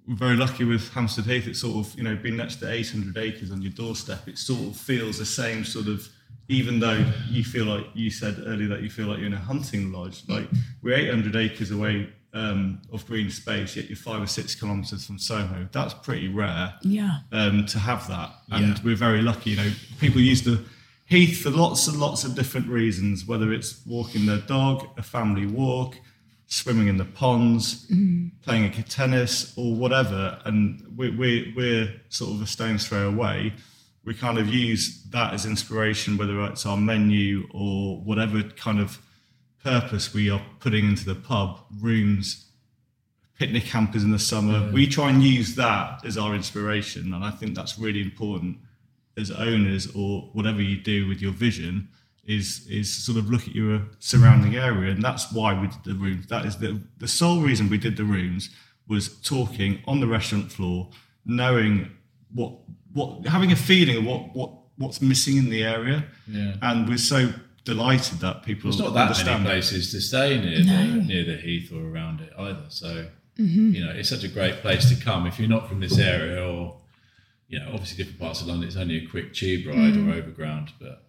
Speaker 3: We're very lucky with Hampstead Heath. It's sort of, you know, being next to 800 acres on your doorstep, it sort of feels the same sort of, even though you feel like you said earlier that you feel like you're in a hunting lodge, like we're 800 acres away um, of green space, yet you're five or six kilometres from Soho. That's pretty rare
Speaker 2: Yeah.
Speaker 3: um, to have that. And
Speaker 4: Yeah.
Speaker 3: we're very lucky. You know, people use the heath for lots and lots of different reasons, whether it's walking their dog, a family walk, swimming in the ponds, playing a tennis, or whatever. And we, we, we're sort of a stone's throw away. We kind of use that as inspiration, whether it's our menu or whatever kind of purpose we are putting into the pub, rooms, picnic campers in the summer. We try and use that as our inspiration, and I think that's really important as owners or whatever you do with your vision is is sort of look at your surrounding area, and that's why we did the rooms. That is the the sole reason we did the rooms was talking on the restaurant floor, knowing what what having a feeling of what what what's missing in the area,
Speaker 4: Yeah.
Speaker 3: and we're so delighted that people
Speaker 4: There's not that many
Speaker 3: understand that.
Speaker 4: places to stay near the, near the heath or around it either. So mm-hmm. you know, it's such a great place to come if you're not from this area or you know, obviously different parts of London. It's only a quick tube ride mm. or overground, but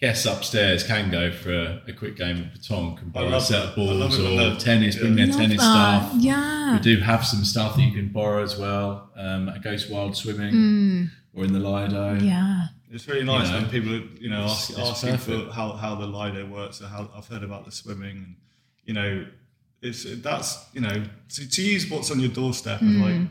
Speaker 4: guests upstairs can go for a, a quick game of petanque and borrow a
Speaker 3: love
Speaker 4: set of balls or
Speaker 3: they're-
Speaker 4: tennis. Bring their tennis
Speaker 2: that.
Speaker 4: staff.
Speaker 2: Yeah.
Speaker 4: We do have some stuff that you can borrow as well. Um, at Ghost Wild Swimming or in the Lido.
Speaker 2: Yeah.
Speaker 3: It's really nice
Speaker 4: know,
Speaker 3: when people, are, you know, ask,
Speaker 4: it's- it's
Speaker 3: asking for how, how the Lido works or how I've heard about the swimming and, you know, it's that's, you know, to, to use what's on your doorstep and like,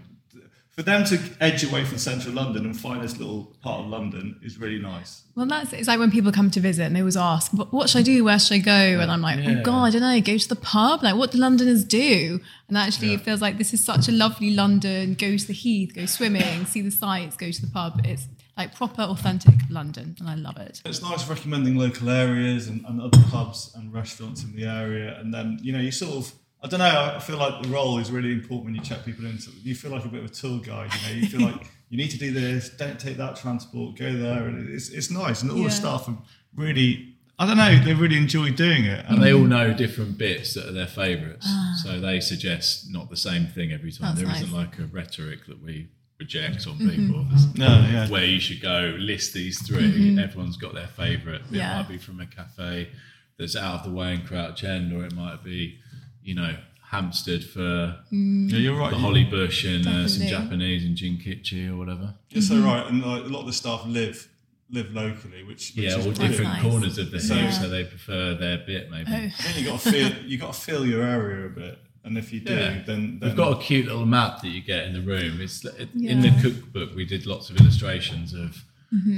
Speaker 3: for them to edge away from central London and find this little part of London is really nice.
Speaker 2: Well, that's it's like when people come to visit and they always ask, "What what should I do? Where should I go?" And I'm like, oh,
Speaker 4: Yeah.
Speaker 2: "Oh God, I don't know. Go to the pub. Like, what do Londoners do?" And actually, it feels like this is such a lovely London. Go to the Heath, go swimming, see the sights, go to the pub. It's like proper, authentic London, and I love it.
Speaker 3: It's nice recommending local areas and, and other pubs and restaurants in the area. And then, you know, you sort of, I don't know, I feel like the role is really important when you check people in. So you feel like a bit of a tour guide, you know, you feel like you need to do this, don't take that transport, go there. And it's, it's nice. And all
Speaker 2: Yeah.
Speaker 3: the staff are really, I don't know, they really enjoy doing it.
Speaker 4: And they all know different bits that are their favourites. So they suggest not the same thing every time.
Speaker 2: Ah. That's
Speaker 4: There
Speaker 2: nice.
Speaker 4: not like a rhetoric that we reject on
Speaker 2: Mm-hmm.
Speaker 4: people. There's
Speaker 3: No, yeah.
Speaker 4: Where you should go, list these 3 Everyone's got their favourite. It
Speaker 2: Mm-hmm. Yeah.
Speaker 4: might be from a cafe that's out of the way in Crouch End, or it might be, you know, Hampstead for
Speaker 3: Yeah, you're right.
Speaker 4: the Holly Bush and uh, some Japanese and Jinkichi or whatever.
Speaker 3: You're so right. And like, a lot of the staff live live locally, which, which
Speaker 4: Yeah,
Speaker 3: is
Speaker 4: or different
Speaker 2: nice.
Speaker 4: corners of the hill,
Speaker 2: Yeah.
Speaker 4: so they prefer their bit maybe.
Speaker 2: Oh,
Speaker 3: Then you got to feel you got to feel your area a bit, and if you do,
Speaker 4: Yeah.
Speaker 3: then, then
Speaker 4: We've got a cute little map that you get in the room. It's in
Speaker 2: Yeah.
Speaker 4: the cookbook. We did lots of illustrations of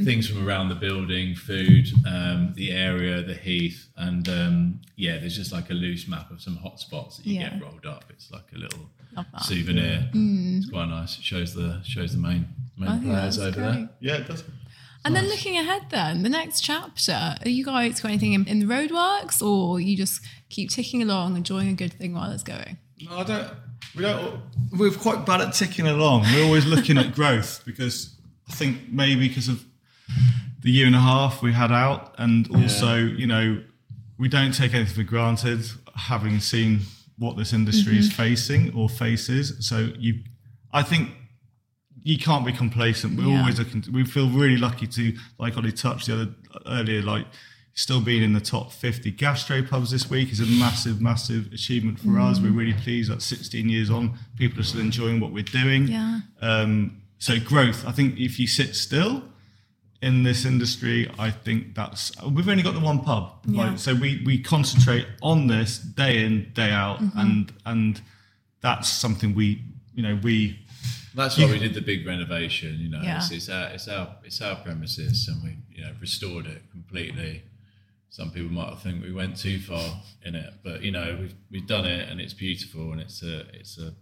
Speaker 4: things from around the building, food, um, the area, the heath, and um, yeah, there's just like a loose map of some hot spots that you
Speaker 2: Yeah.
Speaker 4: get rolled up. It's like a little
Speaker 2: Love that.
Speaker 4: souvenir. It's quite nice. It shows the shows the main main
Speaker 2: I
Speaker 4: players
Speaker 2: that's
Speaker 4: over
Speaker 2: great.
Speaker 4: there.
Speaker 3: yeah, it does.
Speaker 2: And then looking ahead, then the next chapter, are you guys got anything in, in the roadworks, or you just keep ticking along, enjoying a good thing while it's going?
Speaker 3: No, I don't. We don't. We're quite bad at ticking along. We're always looking at growth because I think maybe because of the year and a half we had out, and also you know we don't take anything for granted, having seen what this industry is facing or faces. So you, I think. You can't be complacent. We're
Speaker 2: Yeah.
Speaker 3: always looking. To, we feel really lucky to, like Ollie touched the other earlier, like still being in the top 50 gastro pubs this week is a massive, massive achievement for us. We're really pleased that 16 years on, people are still enjoying what we're doing.
Speaker 2: Yeah.
Speaker 3: Um, so growth. I think if you sit still in this industry, I think that's we've only got the one pub.
Speaker 2: Yeah.
Speaker 3: Like, so we we concentrate on this day in day out, mm-hmm. and and that's something we you know we
Speaker 4: That's why we did the big renovation. You know,
Speaker 2: Yeah.
Speaker 4: it's, it's our it's our it's our premises, and we you know restored it completely. Some people might think we went too far in it, but you know we've we've done it, and it's beautiful, and it's a it's a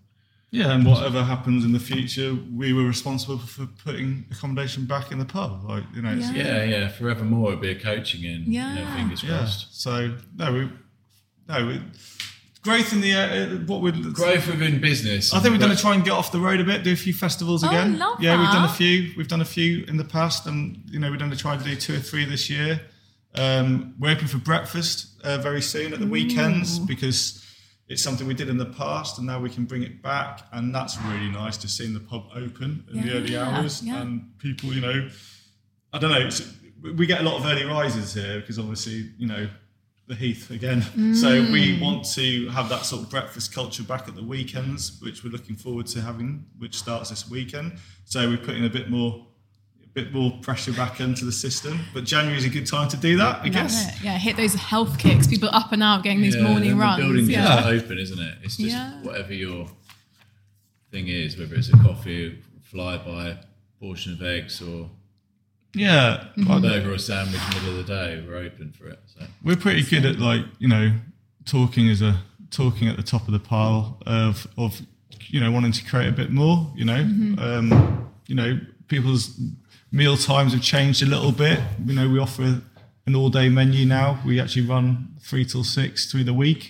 Speaker 3: Yeah, and whatever happens in the future, we were responsible for putting accommodation back in the pub. Like you know, it's-
Speaker 2: Yeah.
Speaker 4: yeah yeah forevermore. It'd be a coaching inn. You know,
Speaker 2: Yeah.
Speaker 4: fingers
Speaker 3: yeah.
Speaker 4: crossed.
Speaker 3: So no, we no we, growth in the uh, what we
Speaker 4: Growth within business.
Speaker 3: I think we're going to try and get off the road a bit, do a few festivals
Speaker 2: Oh,
Speaker 3: again.
Speaker 2: love
Speaker 3: yeah, we've done a few. We've done a few in the past, and you know we're going to try to do two or three this year. Um, we're open for breakfast uh, very soon at the weekends because it's something we did in the past, and now we can bring it back, and that's really nice to seeing the pub open in the early
Speaker 2: Yeah,
Speaker 3: hours
Speaker 2: yeah.
Speaker 3: and people. You know, I don't know. It's, we get a lot of early rises here because obviously you know the Heath again. So
Speaker 2: Mm.
Speaker 3: we want to have that sort of breakfast culture back at the weekends, which we're looking forward to having, which starts this weekend. So we're putting a bit more, bit more pressure back into the system. But January is a good time to do that, I
Speaker 2: Love
Speaker 3: guess.
Speaker 2: it. Yeah, hit those health kicks. People up and out, getting these
Speaker 4: Yeah,
Speaker 2: morning
Speaker 4: and
Speaker 2: runs.
Speaker 4: The building's
Speaker 2: yeah.
Speaker 4: just open, isn't it? It's just
Speaker 2: Yeah.
Speaker 4: whatever your thing is, whether it's a coffee, flyby, portion of eggs, or
Speaker 3: Yeah,
Speaker 2: Mm-hmm.
Speaker 3: I-
Speaker 4: a burger or sandwich in the middle of the day, we're open for it. So
Speaker 3: we're pretty good at like you know talking as a talking at the top of the pile of of you know wanting to create a bit more. You know, um, you know people's meal times have changed a little bit. You know, we offer an all day menu now. We actually run three till six through the week,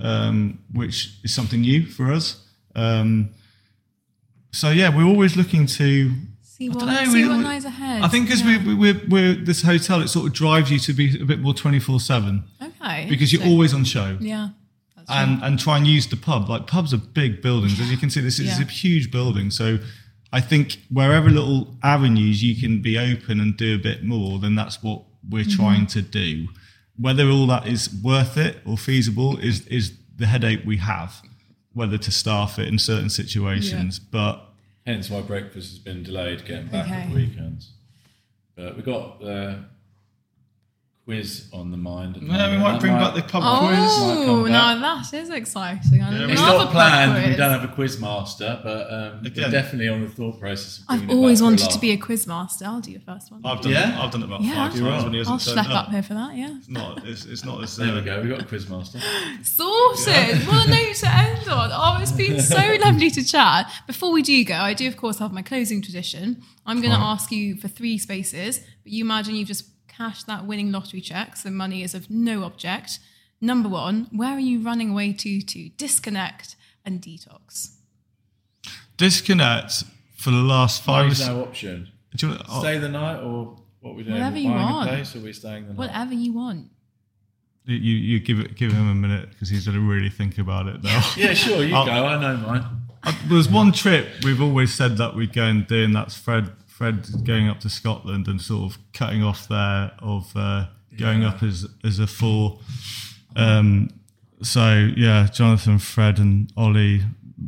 Speaker 3: um, which is something new for us. Um, so yeah, we're always looking to
Speaker 2: See what,
Speaker 3: dunno,
Speaker 2: see
Speaker 3: we-
Speaker 2: what lies ahead.
Speaker 3: I think because
Speaker 2: Yeah.
Speaker 3: we, we, we're, we're this hotel, it sort of drives you to be a bit more twenty four seven
Speaker 2: okay
Speaker 3: because you're
Speaker 2: interesting.
Speaker 3: always on show
Speaker 2: yeah. That's true.
Speaker 3: and and try and use the pub. Like pubs are big buildings, as you can see. This is
Speaker 2: Yeah.
Speaker 3: a huge building, so I think wherever little avenues you can be open and do a bit more, then that's what we're
Speaker 2: Mm-hmm.
Speaker 3: trying to do. Whether all that is worth it or feasible is is the headache we have. Whether to staff it in certain situations, but
Speaker 4: hence why breakfast has been delayed, getting back
Speaker 2: Okay.
Speaker 4: at the weekends. But we got the quiz on the mind. at the
Speaker 3: we might
Speaker 4: That
Speaker 3: bring
Speaker 4: might-
Speaker 3: back the pub
Speaker 2: Oh,
Speaker 4: might come
Speaker 2: now that is exciting. I
Speaker 3: Yeah,
Speaker 2: love
Speaker 3: we-
Speaker 4: It's
Speaker 2: a
Speaker 4: not
Speaker 2: pub
Speaker 4: planned. We don't have a quiz master, but um,
Speaker 3: Again.
Speaker 4: definitely on the thought process. Of
Speaker 2: I've always
Speaker 4: back for a
Speaker 2: wanted to be a quiz master. I'll do your first one.
Speaker 3: I've done
Speaker 4: Yeah?
Speaker 3: it, I've done it about
Speaker 2: Yeah.
Speaker 3: five times when he
Speaker 2: I'll
Speaker 3: hasn't turned
Speaker 2: schlep up
Speaker 3: up.
Speaker 2: here for that. Yeah.
Speaker 3: It's not. It's, it's not as.
Speaker 4: There we
Speaker 3: uh,
Speaker 4: go. We got a quiz master.
Speaker 2: Sorted. What a note to end on. Oh, it's been so lovely to chat. Before we do go, I do, of course, have my closing tradition. I'm going to ask you for three spaces, but you imagine you've just cashed that winning lottery check, so money is of no object. Number one, where are you running away to to disconnect and detox?
Speaker 3: Disconnect for the last five. or
Speaker 4: There's no option.
Speaker 3: do you want- oh,
Speaker 4: Stay the night, or what we doing?
Speaker 2: Whatever you want.
Speaker 4: a place, or we staying the night?
Speaker 2: Whatever you want.
Speaker 3: You, you give it, give him a minute because he's going to really think about it now.
Speaker 4: Yeah, sure. You
Speaker 3: I'll-
Speaker 4: go. I know mine.
Speaker 3: Uh, There's one trip we've always said that we'd go and do, and that's Fred. Fred going up to Scotland and sort of cutting off there of uh, going
Speaker 4: Yeah.
Speaker 3: up as as a four. Um, so yeah, Jonathan, Fred, and Ollie,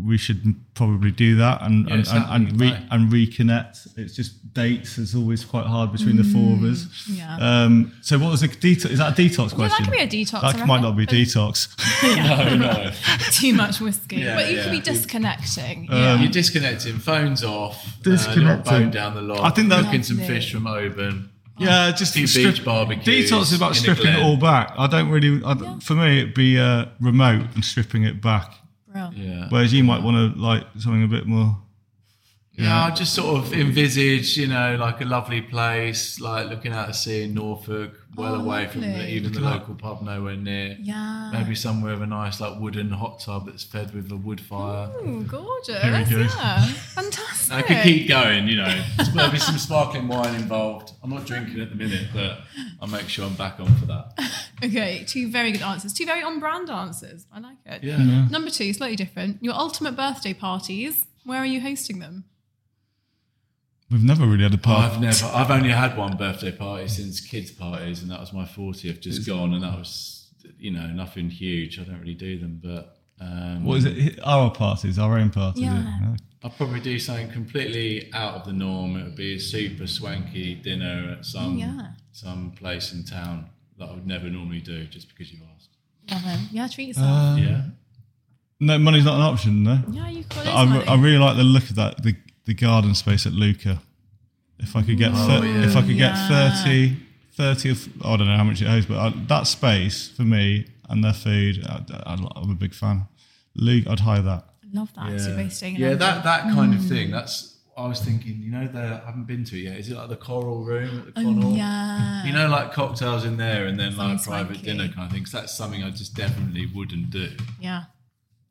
Speaker 3: we should probably do that and
Speaker 4: Yeah,
Speaker 3: and, and, and, re-
Speaker 4: today.
Speaker 3: and reconnect. It's just dates is always quite hard between the four of us.
Speaker 2: Mm, yeah.
Speaker 3: Um, so what was the detox? Is that a detox
Speaker 2: Yeah, that
Speaker 3: question?
Speaker 2: could be a detox, I
Speaker 3: That might not be
Speaker 2: reckon.
Speaker 3: detox.
Speaker 4: No, no.
Speaker 2: Too much whiskey.
Speaker 4: Yeah,
Speaker 2: but you could be disconnecting.
Speaker 3: Um,
Speaker 2: yeah.
Speaker 4: You're disconnecting, phones off,
Speaker 3: Disconnecting.
Speaker 4: Uh, little boat down the loch.
Speaker 3: I think that-
Speaker 4: cooking some fish from Oban.
Speaker 3: Yeah, just
Speaker 4: Few
Speaker 3: strip-
Speaker 4: beach barbecues
Speaker 3: Detox is about stripping it all back. I don't really. I,
Speaker 2: Yeah.
Speaker 3: For me, it'd be uh, remote and stripping it back.
Speaker 2: Brill.
Speaker 4: Yeah.
Speaker 3: Whereas you might want to like something a bit more.
Speaker 4: Yeah, I just sort of envisage, you know, like a lovely place, like looking out to sea in Norfolk, well
Speaker 2: Oh,
Speaker 4: away from the,
Speaker 2: lovely.
Speaker 4: even the local pub nowhere near.
Speaker 2: Yeah.
Speaker 4: Maybe somewhere with a nice like wooden hot tub that's fed with a wood fire.
Speaker 2: Ooh, gorgeous.
Speaker 3: Here we go.
Speaker 2: Yeah. Fantastic.
Speaker 4: I could keep going, you know. There'll be some sparkling wine involved. I'm not drinking at the minute, but I'll make sure I'm back on for that.
Speaker 2: Okay, two very good answers. Two very on brand answers. I like it.
Speaker 4: Yeah.
Speaker 2: Number two, slightly different. Your ultimate birthday parties. Where are you hosting them?
Speaker 3: We've never really had a party.
Speaker 4: I've never. I've only had one birthday party since kids' parties, and that was my 40th just gone, and that was, you know, nothing huge. I don't really do them, but um,
Speaker 3: What is it? Our parties, our own parties.
Speaker 2: Yeah.
Speaker 4: I'll probably do something completely out of the norm. It would be a super swanky dinner at some
Speaker 2: yeah.
Speaker 4: some place in town that I would never normally do, just because you asked.
Speaker 2: Love it. Yeah, treat yourself.
Speaker 3: Uh,
Speaker 4: yeah.
Speaker 3: no, money's not an option. No.
Speaker 2: yeah, you've got
Speaker 3: I,
Speaker 2: money.
Speaker 3: I really like the look of that. The the garden space at Luca. If I could get thir- if I could
Speaker 2: yeah.
Speaker 3: get 30, 30 of, I don't know how much it owes, but I, that space for me and their food, I, I, I'm a big fan. Luca, I'd hire that.
Speaker 2: Love that. So staying
Speaker 4: yeah, that that kind of thing. That's I was thinking. You know, the, I haven't been to it yet. Is it like the Coral Room at the Connaught?
Speaker 2: Oh, yeah.
Speaker 4: You know, like cocktails in there, and then like
Speaker 2: Something
Speaker 4: private
Speaker 2: swanky.
Speaker 4: dinner kind of thing. So that's something I just definitely wouldn't do.
Speaker 2: Yeah.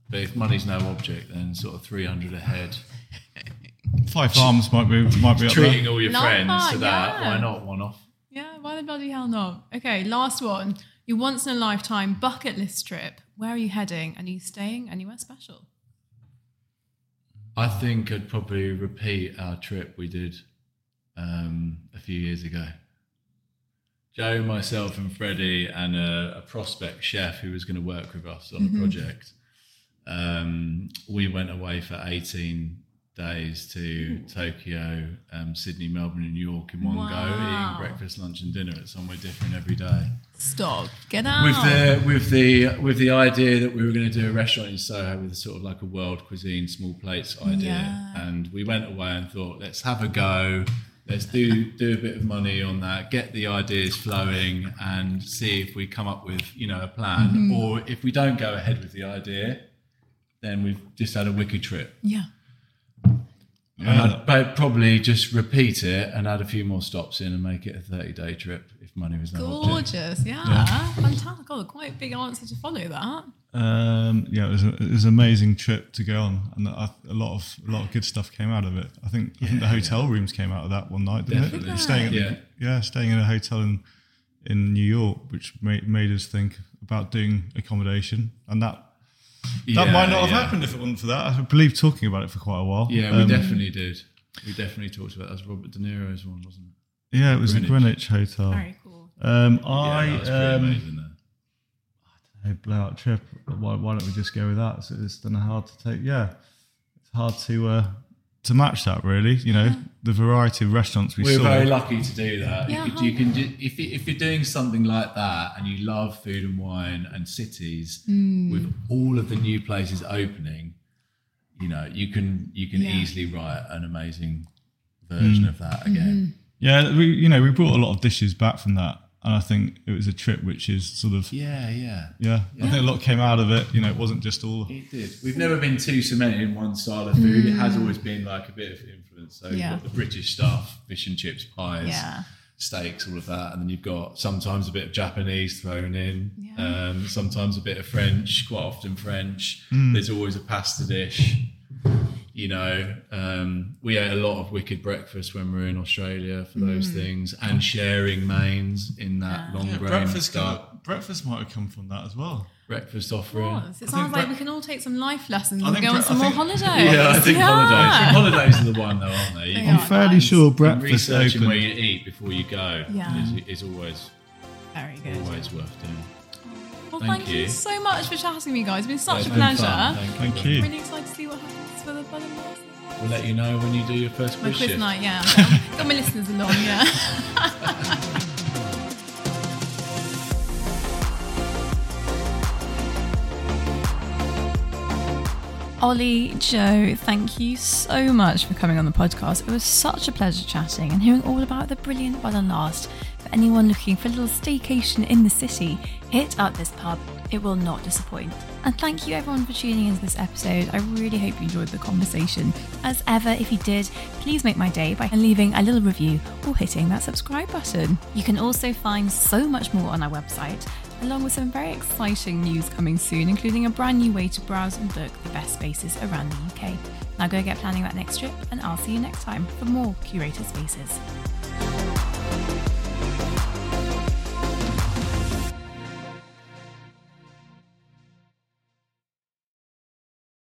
Speaker 4: But if money's no object, then sort of three hundred a head.
Speaker 3: Five Farms might be might be up
Speaker 4: Treating
Speaker 3: there.
Speaker 4: all your
Speaker 2: Love
Speaker 4: friends
Speaker 2: that,
Speaker 4: to that.
Speaker 2: yeah.
Speaker 4: Why not one off?
Speaker 2: Yeah, why the bloody hell not? Okay, last one. Your once in a lifetime bucket list trip. Where are you heading? And are you staying anywhere special?
Speaker 4: I think I'd probably repeat our trip we did um, a few years ago. Joe, myself, and Freddie, and a, a prospect chef who was going to work with us on a project. Um, we went away for 18 days to Tokyo, um, Sydney, Melbourne, and New York in one go, eating breakfast, lunch, and dinner at somewhere different every day
Speaker 2: Stop. Get out.
Speaker 4: with the with the with the idea that we were going to do a restaurant in Soho with sort of like a world cuisine small plates idea,
Speaker 2: Yeah.
Speaker 4: and we went away and thought, let's have a go. Let's do do a bit of money on that, get the ideas flowing, and see if we come up with you know a plan.
Speaker 2: Mm-hmm.
Speaker 4: Or if we don't go ahead with the idea, then we've just had a wicked trip.
Speaker 2: yeah.
Speaker 4: And I'd ba- probably just repeat it and add a few more stops in and make it a thirty day trip if money was no object.
Speaker 2: Gorgeous. Yeah. Fantastic. God, quite a big answer to follow that.
Speaker 3: Um, yeah, it was, a, it was an amazing trip to go on, and I, a lot of a lot of good stuff came out of it. I think I think the hotel rooms came out of that one night, didn't
Speaker 4: Definitely.
Speaker 3: it? Staying at the-
Speaker 4: Yeah.
Speaker 3: yeah, staying in a hotel in in New York, which made, made us think about doing accommodation, and that that
Speaker 4: Yeah,
Speaker 3: might not have
Speaker 4: yeah.
Speaker 3: happened if it wasn't for that. I believe talking about it for quite a while.
Speaker 4: Yeah, we
Speaker 3: Um,
Speaker 4: definitely did. We definitely talked about that. That was Robert De Niro's one, wasn't it?
Speaker 3: Yeah, it was
Speaker 4: Greenwich.
Speaker 3: the Greenwich Hotel.
Speaker 2: Very cool.
Speaker 3: Um,
Speaker 4: Yeah,
Speaker 3: I
Speaker 4: that was pretty
Speaker 3: um,
Speaker 4: amazing. There.
Speaker 3: a blowout trip. Why, why don't we just go with that? So it's then hard to take. Yeah, it's hard to uh, to match that. Really, you know, the variety of restaurants we saw.
Speaker 4: We're
Speaker 3: saw.
Speaker 4: very lucky to do that.
Speaker 2: Yeah,
Speaker 4: you, could, you can do, if you, if you're doing something like that and you love food and wine and cities
Speaker 2: Hmm.
Speaker 4: with all of the new places opening, you know, you can you can
Speaker 2: Yeah.
Speaker 4: easily write an amazing version of that again.
Speaker 3: yeah, we you know we brought a lot of dishes back from that, and I think it was a trip which is sort of yeah.
Speaker 4: Yeah, yeah.
Speaker 3: I think a lot came out of it. You know, it wasn't just all.
Speaker 4: It did. We've never been too cemented in one style of food. It has always been like a bit of influence. So
Speaker 2: Mm. Yeah.
Speaker 4: you've got the British stuff, fish and chips, pies,
Speaker 2: Yeah.
Speaker 4: steaks, all of that, and then you've got sometimes a bit of Japanese thrown in,
Speaker 2: Yeah.
Speaker 4: um, sometimes a bit of French, quite often French.
Speaker 3: Hmm.
Speaker 4: There's always a pasta dish. You know, um, we ate a lot of wicked breakfast when we were in Australia for those
Speaker 2: Mm.
Speaker 4: things, and sharing mains in that long grain
Speaker 3: breakfast,
Speaker 4: stuff.
Speaker 3: come, breakfast might have come from that as well.
Speaker 4: breakfast offering.
Speaker 2: Course. It sounds like we can all take some life lessons and
Speaker 3: think
Speaker 2: go on some
Speaker 3: I
Speaker 2: more
Speaker 3: think-
Speaker 2: holidays.
Speaker 4: Yeah, I think
Speaker 2: Yeah.
Speaker 4: holidays. Holidays are the one, though, aren't they?
Speaker 2: They.
Speaker 3: I'm fairly
Speaker 2: nice.
Speaker 3: sure
Speaker 4: And
Speaker 3: breakfast
Speaker 4: researching
Speaker 3: opened.
Speaker 4: where you eat before you go
Speaker 2: Yeah.
Speaker 4: is, is always
Speaker 2: Very good.
Speaker 4: always worth doing.
Speaker 2: Well,
Speaker 4: Thank
Speaker 2: thank, you.
Speaker 4: you.
Speaker 2: so much for chatting with me, guys. It's been such
Speaker 4: It's
Speaker 2: a
Speaker 4: been
Speaker 2: pleasure.
Speaker 4: fun. Thank,
Speaker 3: Thank
Speaker 4: you.
Speaker 3: you.
Speaker 2: Really excited to see what happens for the Bull & Last.
Speaker 4: We'll let you know when you do your first
Speaker 2: My
Speaker 4: quiz
Speaker 2: quiz
Speaker 4: shift.
Speaker 2: night, yeah. Got my listeners along, yeah. Ollie, Joe, thank you so much for coming on the podcast. It was such a pleasure chatting and hearing all about the brilliant Bull and Last. For anyone looking for a little staycation in the city, hit up this pub. It will not disappoint. And thank you everyone for tuning into this episode. I really hope you enjoyed the conversation. As ever, if you did, please make my day by leaving a little review or hitting that subscribe button. You can also find so much more on our website, along with some very exciting news coming soon, including a brand new way to browse and book the best spaces around the UK. Now go get planning that next trip, and I'll see you next time for more curated spaces.